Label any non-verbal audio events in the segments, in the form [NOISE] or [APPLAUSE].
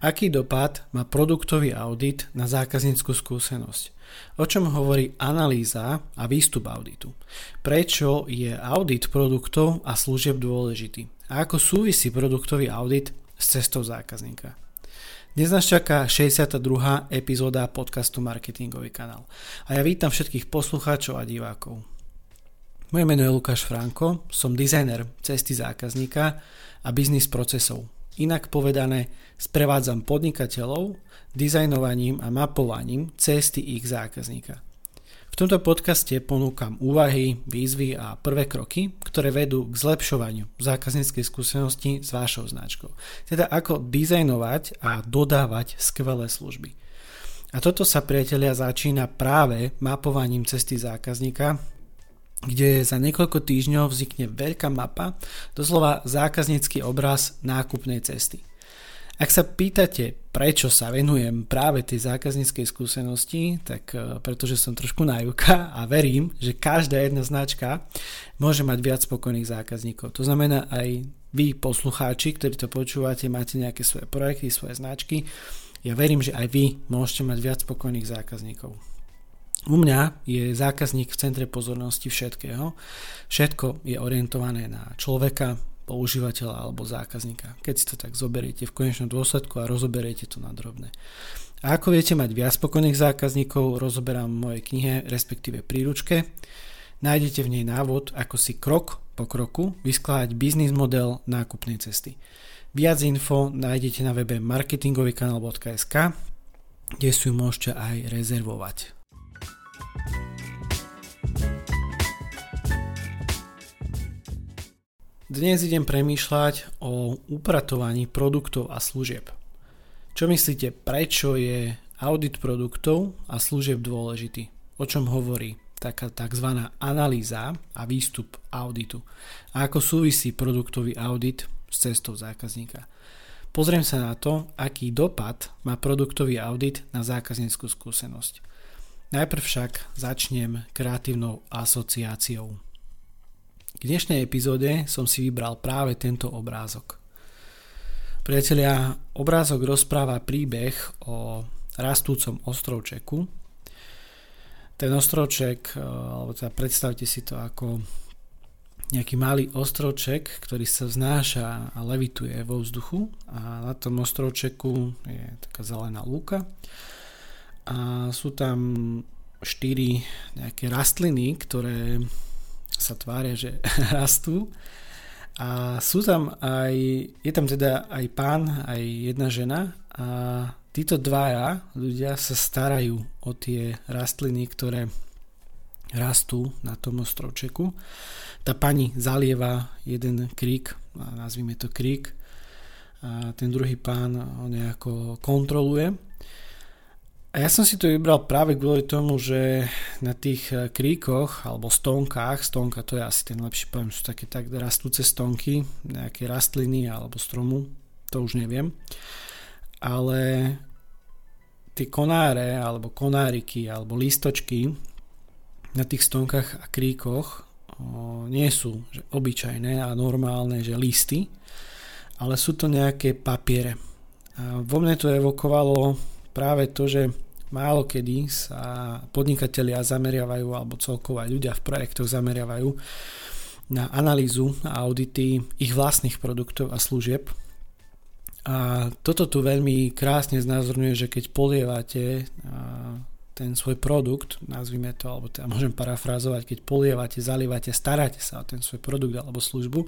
Aký dopad má produktový audit na zákazníckú skúsenosť? O čom hovorí analýza a výstup auditu? Prečo je audit produktov a služieb dôležitý? A ako súvisí produktový audit s cestou zákazníka? Dnes nás čaká 62. epizóda podcastu Marketingový kanál. A ja vítam všetkých poslucháčov a divákov. Moje meno je Lukáš Franko, som dizajner cesty zákazníka a biznis procesov Inak povedané, sprevádzam podnikateľov dizajnovaním a mapovaním cesty ich zákazníka. V tomto podcaste ponúkam úvahy, výzvy a prvé kroky, ktoré vedú k zlepšovaniu zákazníckej skúsenosti s vašou značkou. Teda ako dizajnovať a dodávať skvelé služby. A toto sa priatelia začína práve mapovaním cesty zákazníka, kde za niekoľko týždňov vznikne veľká mapa, doslova zákaznícky obraz nákupnej cesty. Ak sa pýtate, prečo sa venujem práve tej zákazníckej skúsenosti, tak e, pretože som trošku najúka a verím, že každá jedna značka môže mať viac spokojných zákazníkov. To znamená aj vy, poslucháči, ktorí to počúvate, máte nejaké svoje projekty, svoje značky. Ja verím, že aj vy môžete mať viac spokojných zákazníkov. U mňa je zákazník v centre pozornosti všetkého. Všetko je orientované na človeka, používateľa alebo zákazníka. Keď si to tak zoberiete v konečnom dôsledku a rozoberiete to na drobné. A ako viete mať viac spokojných zákazníkov, rozoberám v mojej knihe, respektíve príručke. Nájdete v nej návod, ako si krok po kroku vyskladať biznis model nákupnej cesty. Viac info nájdete na webe marketingovýkanal.sk, kde si ju môžete aj rezervovať. Dnes idem premýšľať o upratovaní produktov a služieb. Čo myslíte, prečo je audit produktov a služieb dôležitý? O čom hovorí taká tzv. analýza a výstup auditu? A ako súvisí produktový audit s cestou zákazníka? Pozriem sa na to, aký dopad má produktový audit na zákazníckú skúsenosť. Najprv však začnem kreatívnou asociáciou. K dnešnej epizóde som si vybral práve tento obrázok. Priatelia, obrázok rozpráva príbeh o rastúcom ostrovčeku. Ten ostrovček, e, alebo teda predstavte si to ako nejaký malý ostrovček, ktorý sa vznáša a levituje vo vzduchu a na tom ostrovčeku je taká zelená lúka a sú tam štyri nejaké rastliny, ktoré sa tvária, že [LAUGHS] rastú. A sú tam aj, je tam teda aj pán, aj jedna žena a títo dvaja ľudia sa starajú o tie rastliny, ktoré rastú na tom ostrovčeku. Tá pani zalieva jeden krík, nazvime to krík, a ten druhý pán ho nejako kontroluje a ja som si to vybral práve kvôli tomu, že na tých eh, kríkoch alebo stonkách, stonka to je asi ten lepší pojem, sú také tak rastúce stonky, nejaké rastliny alebo stromu, to už neviem. Ale tie konáre alebo konáriky alebo lístočky na tých stonkách a kríkoch nie sú že obyčajné a normálne, že listy, ale sú to nejaké papiere. A vo mne to evokovalo práve to, že málo kedy sa podnikatelia zameriavajú, alebo celkovo aj ľudia v projektoch zameriavajú na analýzu a audity ich vlastných produktov a služieb. A toto tu veľmi krásne znázorňuje, že keď polievate ten svoj produkt, nazvime to, alebo teda môžem parafrázovať, keď polievate, zalievate, staráte sa o ten svoj produkt alebo službu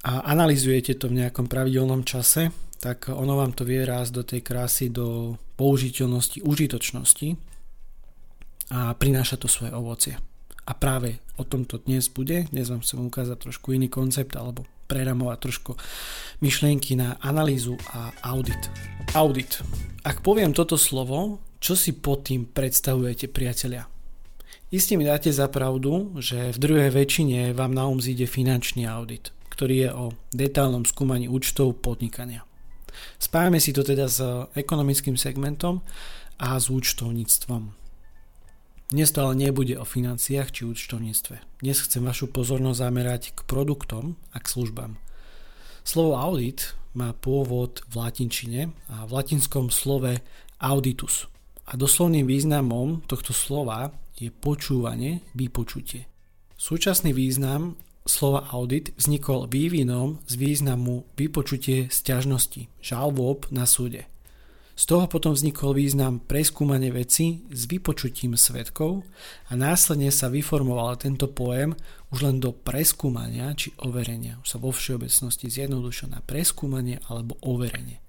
a analizujete to v nejakom pravidelnom čase, tak ono vám to vie rásť do tej krásy, do použiteľnosti, užitočnosti a prináša to svoje ovocie. A práve o tomto dnes bude. Dnes vám chcem ukázať trošku iný koncept alebo preramovať trošku myšlienky na analýzu a audit. Audit. Ak poviem toto slovo, čo si pod tým predstavujete, priatelia? Isté mi dáte za pravdu, že v druhej väčšine vám na um zíde finančný audit, ktorý je o detálnom skúmaní účtov podnikania. Spájame si to teda s ekonomickým segmentom a s účtovníctvom. Dnes to ale nebude o financiách či účtovníctve. Dnes chcem vašu pozornosť zamerať k produktom a k službám. Slovo audit má pôvod v latinčine a v latinskom slove auditus. A doslovným významom tohto slova je počúvanie, vypočutie. Súčasný význam slova audit vznikol vývinom z významu vypočutie sťažnosti, žalôb na súde. Z toho potom vznikol význam preskúmanie veci s vypočutím svetkov a následne sa vyformoval tento pojem už len do preskúmania či overenia. Už sa vo všeobecnosti zjednodušil na preskúmanie alebo overenie.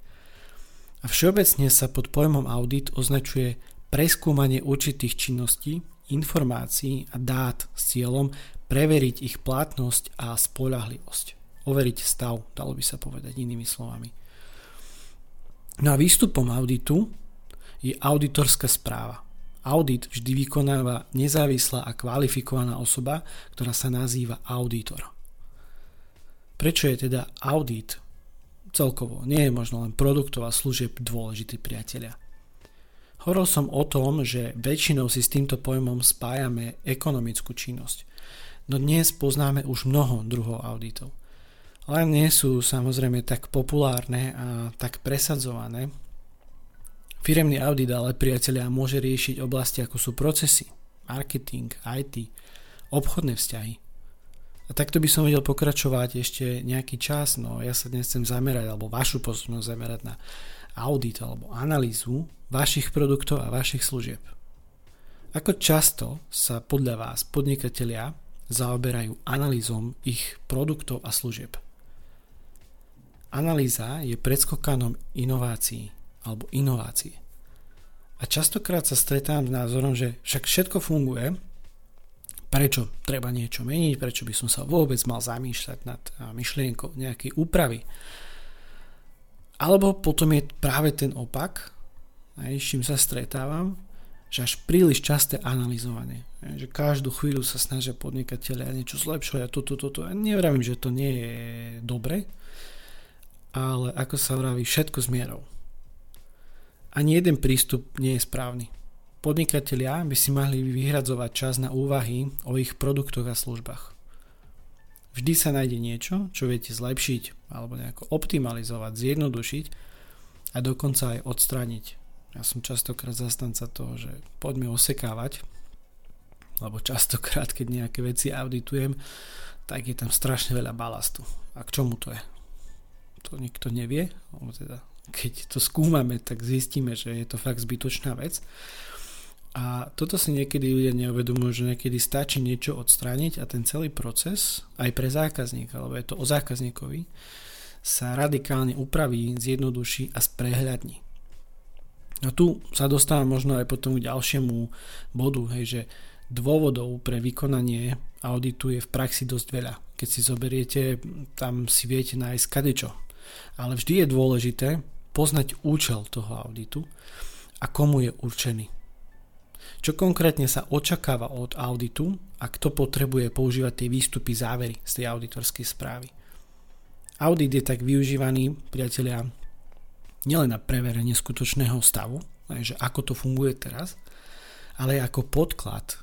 A všeobecne sa pod pojmom audit označuje preskúmanie určitých činností, informácií a dát s cieľom preveriť ich platnosť a spolahlivosť. Overiť stav, dalo by sa povedať inými slovami. No a výstupom auditu je auditorská správa. Audit vždy vykonáva nezávislá a kvalifikovaná osoba, ktorá sa nazýva auditor. Prečo je teda audit celkovo, nie je možno len produktov a služieb dôležitý priatelia. Hovoril som o tom, že väčšinou si s týmto pojmom spájame ekonomickú činnosť. No dnes poznáme už mnoho druhov auditov ale nie sú samozrejme tak populárne a tak presadzované. Firemný audit ale priatelia môže riešiť oblasti ako sú procesy, marketing, IT, obchodné vzťahy. A takto by som vedel pokračovať ešte nejaký čas, no ja sa dnes chcem zamerať, alebo vašu pozornosť zamerať na audit alebo analýzu vašich produktov a vašich služieb. Ako často sa podľa vás podnikatelia zaoberajú analýzom ich produktov a služieb? Analýza je predskokanom inovácií alebo inovácie. A častokrát sa stretávam s názorom, že však všetko funguje, prečo treba niečo meniť, prečo by som sa vôbec mal zamýšľať nad myšlienkou nejakej úpravy. Alebo potom je práve ten opak, aj s čím sa stretávam, že až príliš časté analyzovanie. Že každú chvíľu sa snažia podnikateľe niečo zlepšovať a toto, toto. Ja nevravím, že to nie je dobre, ale ako sa vraví, všetko s mierou. Ani jeden prístup nie je správny. Podnikatelia by si mali vyhradzovať čas na úvahy o ich produktoch a službách. Vždy sa nájde niečo, čo viete zlepšiť alebo nejako optimalizovať, zjednodušiť a dokonca aj odstrániť. Ja som častokrát zastanca toho, že poďme osekávať, lebo častokrát, keď nejaké veci auditujem, tak je tam strašne veľa balastu. A k čomu to je? to nikto nevie, teda keď to skúmame, tak zistíme, že je to fakt zbytočná vec. A toto si niekedy ľudia neuvedomujú, že niekedy stačí niečo odstrániť a ten celý proces, aj pre zákazníka, alebo je to o zákazníkovi, sa radikálne upraví, zjednoduší a sprehľadní. A tu sa dostávam možno aj potom k ďalšiemu bodu, hej, že dôvodov pre vykonanie auditu je v praxi dosť veľa. Keď si zoberiete, tam si viete nájsť kadečo, ale vždy je dôležité poznať účel toho auditu a komu je určený. Čo konkrétne sa očakáva od auditu a kto potrebuje používať tie výstupy závery z tej auditorskej správy. Audit je tak využívaný, priatelia, nielen na preverenie skutočného stavu, že ako to funguje teraz, ale aj ako podklad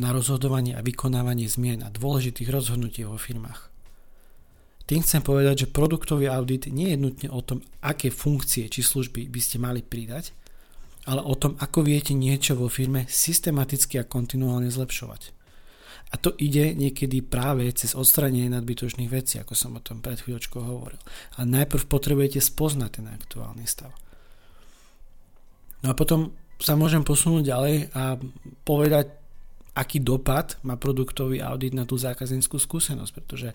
na rozhodovanie a vykonávanie zmien a dôležitých rozhodnutí vo firmách. Tým chcem povedať, že produktový audit nie je nutne o tom, aké funkcie či služby by ste mali pridať, ale o tom, ako viete niečo vo firme systematicky a kontinuálne zlepšovať. A to ide niekedy práve cez odstranenie nadbytočných vecí, ako som o tom pred chvíľočkou hovoril. A najprv potrebujete spoznať ten aktuálny stav. No a potom sa môžem posunúť ďalej a povedať aký dopad má produktový audit na tú zákazníckú skúsenosť, pretože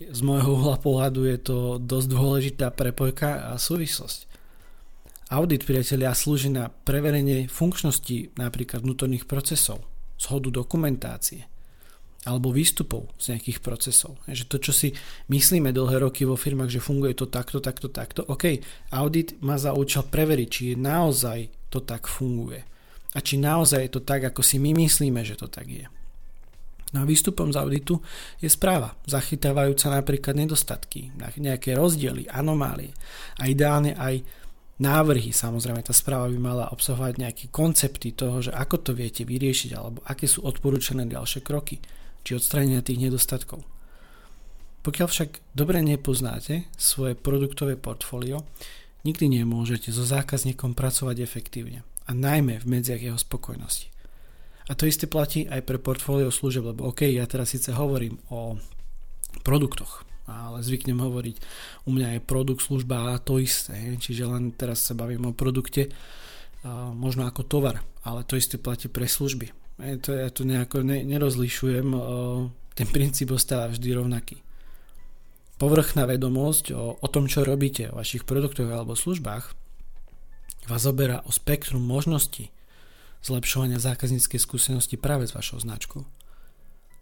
z môjho uhla pohľadu je to dosť dôležitá prepojka a súvislosť. Audit, priatelia, slúži na preverenie funkčnosti napríklad vnútorných procesov, zhodu dokumentácie alebo výstupov z nejakých procesov. Že to, čo si myslíme dlhé roky vo firmách, že funguje to takto, takto, takto, OK, audit má za účel preveriť, či je naozaj to tak funguje a či naozaj je to tak, ako si my myslíme, že to tak je. No a výstupom z auditu je správa, zachytávajúca napríklad nedostatky, nejaké rozdiely, anomálie a ideálne aj návrhy. Samozrejme, tá správa by mala obsahovať nejaké koncepty toho, že ako to viete vyriešiť alebo aké sú odporúčané ďalšie kroky či odstranenia tých nedostatkov. Pokiaľ však dobre nepoznáte svoje produktové portfólio, nikdy nemôžete so zákazníkom pracovať efektívne a najmä v medziach jeho spokojnosti. A to isté platí aj pre portfólio služeb, lebo OK, ja teraz síce hovorím o produktoch, ale zvyknem hovoriť, u mňa je produkt, služba a to isté, čiže len teraz sa bavím o produkte, možno ako tovar, ale to isté platí pre služby. To, ja tu nejako ne, nerozlišujem, ten princíp ostáva vždy rovnaký povrchná vedomosť o, o tom, čo robíte, o vašich produktoch alebo službách, vás zoberá o spektrum možností zlepšovania zákazníckej skúsenosti práve s vašou značkou.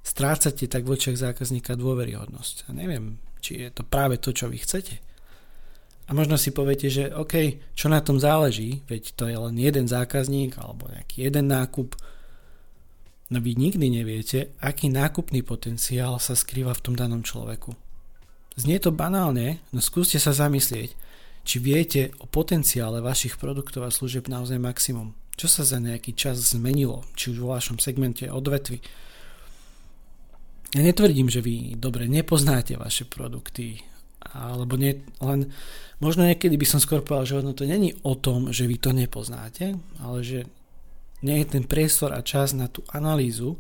Strácate tak v očiach zákazníka dôveryhodnosť. A neviem, či je to práve to, čo vy chcete. A možno si poviete, že OK, čo na tom záleží, veď to je len jeden zákazník alebo nejaký jeden nákup, no vy nikdy neviete, aký nákupný potenciál sa skrýva v tom danom človeku. Znie to banálne, no skúste sa zamyslieť, či viete o potenciále vašich produktov a služieb naozaj maximum. Čo sa za nejaký čas zmenilo, či už vo vašom segmente odvetvy. Ja netvrdím, že vy dobre nepoznáte vaše produkty, alebo nie, len možno niekedy by som skôr povedal, že ono to není o tom, že vy to nepoznáte, ale že nie je ten priestor a čas na tú analýzu,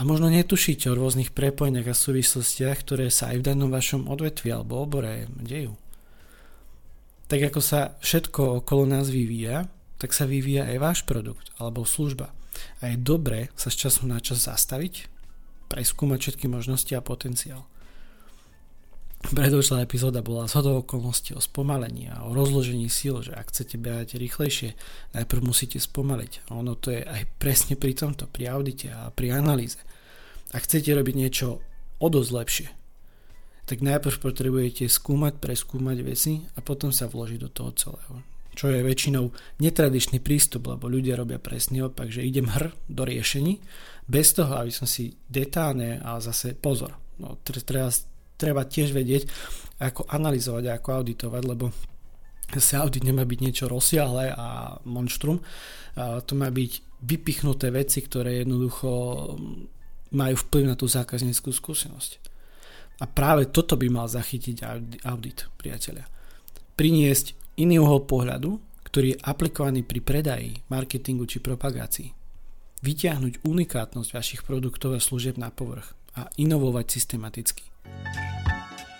a možno netušíte o rôznych prepojeniach a súvislostiach, ktoré sa aj v danom vašom odvetvi alebo obore dejú. Tak ako sa všetko okolo nás vyvíja, tak sa vyvíja aj váš produkt alebo služba. A je dobré sa z času na čas zastaviť, preskúmať všetky možnosti a potenciál. Predošlá epizóda bola z okolností o spomalení a o rozložení síl, že ak chcete behať rýchlejšie, najprv musíte spomaliť. A ono to je aj presne pri tomto, pri audite a pri analýze. Ak chcete robiť niečo o dosť lepšie, tak najprv potrebujete skúmať, preskúmať veci a potom sa vložiť do toho celého. Čo je väčšinou netradičný prístup, lebo ľudia robia presný opak, že idem hr do riešení, bez toho, aby som si detálne, ale zase pozor, no, treba, treba tiež vedieť, ako analyzovať a ako auditovať, lebo sa audit nemá byť niečo rozsiahle a monštrum, to má byť vypichnuté veci, ktoré jednoducho majú vplyv na tú zákazníckú skúsenosť. A práve toto by mal zachytiť audit, priatelia. Priniesť iný uhol pohľadu, ktorý je aplikovaný pri predaji, marketingu či propagácii. Vytiahnuť unikátnosť vašich produktov a služieb na povrch a inovovať systematicky.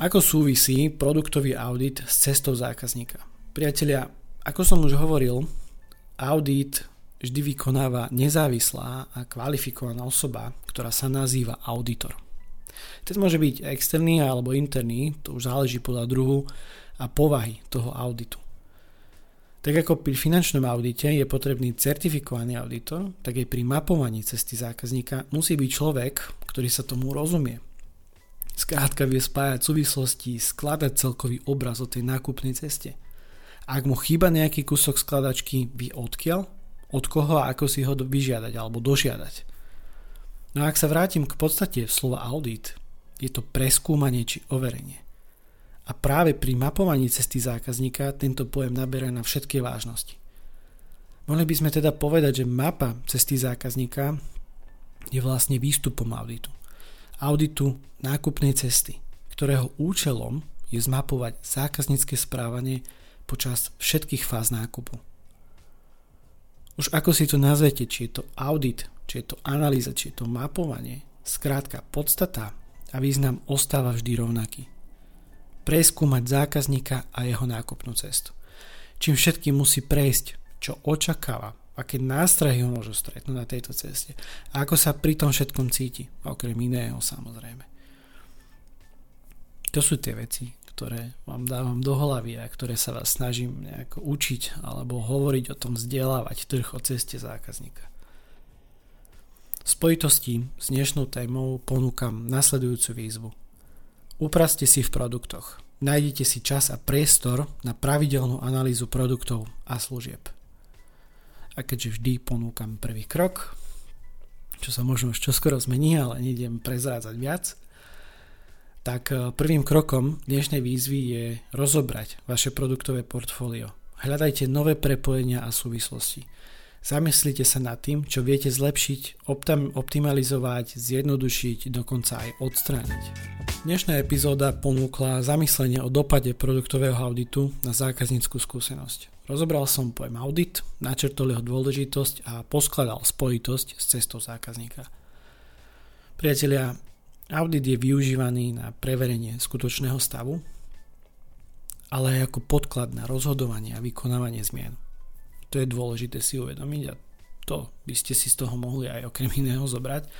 Ako súvisí produktový audit s cestou zákazníka? Priatelia, ako som už hovoril, audit vždy vykonáva nezávislá a kvalifikovaná osoba, ktorá sa nazýva auditor. Ten môže byť externý alebo interný, to už záleží podľa druhu a povahy toho auditu. Tak ako pri finančnom audite je potrebný certifikovaný auditor, tak aj pri mapovaní cesty zákazníka musí byť človek, ktorý sa tomu rozumie, Skrátka vie spájať súvislosti, skladať celkový obraz o tej nákupnej ceste. Ak mu chýba nejaký kúsok skladačky, vie odkiaľ, od koho a ako si ho vyžiadať alebo dožiadať. No a ak sa vrátim k podstate slova audit, je to preskúmanie či overenie. A práve pri mapovaní cesty zákazníka tento pojem naberá na všetky vážnosti. Mohli by sme teda povedať, že mapa cesty zákazníka je vlastne výstupom auditu auditu nákupnej cesty, ktorého účelom je zmapovať zákaznícke správanie počas všetkých fáz nákupu. Už ako si to nazvete, či je to audit, či je to analýza, či je to mapovanie, skrátka podstata a význam ostáva vždy rovnaký. Preskúmať zákazníka a jeho nákupnú cestu. Čím všetkým musí prejsť, čo očakáva aké nástrahy ho môžu stretnúť na tejto ceste a ako sa pri tom všetkom cíti, okrem iného samozrejme. To sú tie veci, ktoré vám dávam do hlavy a ktoré sa vás snažím nejako učiť alebo hovoriť o tom vzdelávať trh o ceste zákazníka. V spojitosti s dnešnou témou ponúkam nasledujúcu výzvu. Upraste si v produktoch. Nájdete si čas a priestor na pravidelnú analýzu produktov a služieb. A keďže vždy ponúkam prvý krok, čo sa možno už čoskoro zmení, ale nejdem prezrádzať viac, tak e, prvým krokom dnešnej výzvy je rozobrať vaše produktové portfólio. Hľadajte nové prepojenia a súvislosti. Zamyslite sa nad tým, čo viete zlepšiť, optimalizovať, zjednodušiť, dokonca aj odstrániť. Dnešná epizóda ponúkla zamyslenie o dopade produktového auditu na zákazníckú skúsenosť. Rozobral som pojem audit, načrtol jeho dôležitosť a poskladal spojitosť s cestou zákazníka. Priatelia, audit je využívaný na preverenie skutočného stavu, ale aj ako podklad na rozhodovanie a vykonávanie zmien. To je dôležité si uvedomiť a to by ste si z toho mohli aj okrem iného zobrať.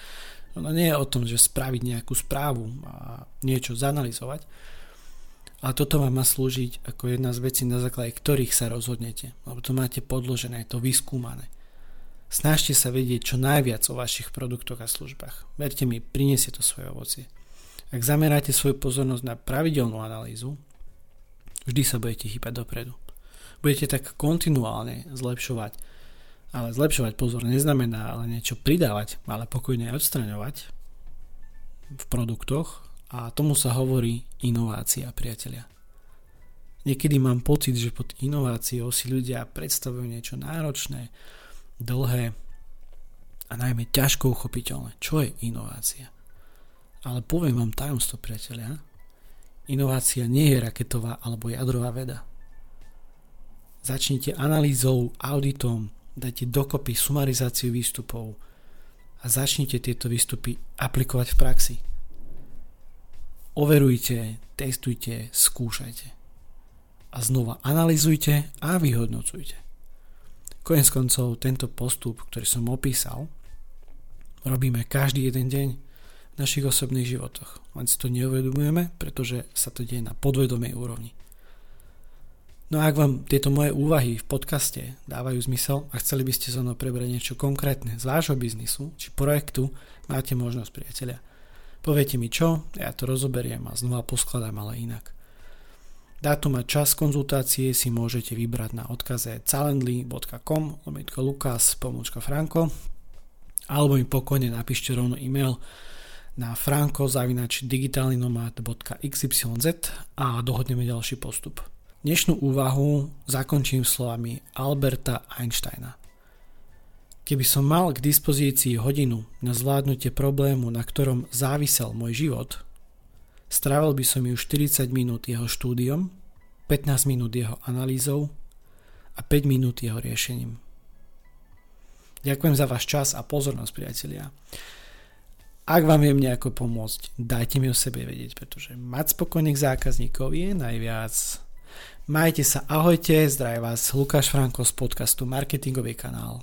Ono nie je o tom, že spraviť nejakú správu a niečo zanalizovať, ale toto vám má slúžiť ako jedna z vecí, na základe ktorých sa rozhodnete, lebo to máte podložené, je to vyskúmané. Snažte sa vedieť čo najviac o vašich produktoch a službách. Verte mi, priniesie to svoje ovocie. Ak zameráte svoju pozornosť na pravidelnú analýzu, vždy sa budete chýpať dopredu budete tak kontinuálne zlepšovať. Ale zlepšovať pozor neznamená ale niečo pridávať, ale pokojne odstraňovať v produktoch a tomu sa hovorí inovácia, priatelia. Niekedy mám pocit, že pod inováciou si ľudia predstavujú niečo náročné, dlhé a najmä ťažko uchopiteľné. Čo je inovácia? Ale poviem vám tajomstvo, priatelia. Inovácia nie je raketová alebo jadrová veda. Začnite analýzou, auditom, dajte dokopy sumarizáciu výstupov a začnite tieto výstupy aplikovať v praxi. Overujte, testujte, skúšajte. A znova analýzujte a vyhodnocujte. Konec koncov tento postup, ktorý som opísal, robíme každý jeden deň v našich osobných životoch. Len si to neuvedomujeme, pretože sa to deje na podvedomej úrovni. No a ak vám tieto moje úvahy v podcaste dávajú zmysel a chceli by ste so mnou prebrať niečo konkrétne z vášho biznisu či projektu, máte možnosť, priatelia. Poviete mi čo, ja to rozoberiem a znova poskladám, ale inak. Dátum a čas konzultácie si môžete vybrať na odkaze calendly.com lomitko lukas pomôčka franko alebo mi pokojne napíšte rovno e-mail na franko.digitálnynomad.xyz a dohodneme ďalší postup. Dnešnú úvahu zakončím slovami Alberta Einsteina. Keby som mal k dispozícii hodinu na zvládnutie problému, na ktorom závisel môj život, strávil by som ju 40 minút jeho štúdiom, 15 minút jeho analýzou a 5 minút jeho riešením. Ďakujem za váš čas a pozornosť, priatelia. Ak vám viem nejako pomôcť, dajte mi o sebe vedieť, pretože mať spokojných zákazníkov je najviac Majte sa, ahojte, zdraví vás Lukáš Franko z podcastu Marketingový kanál.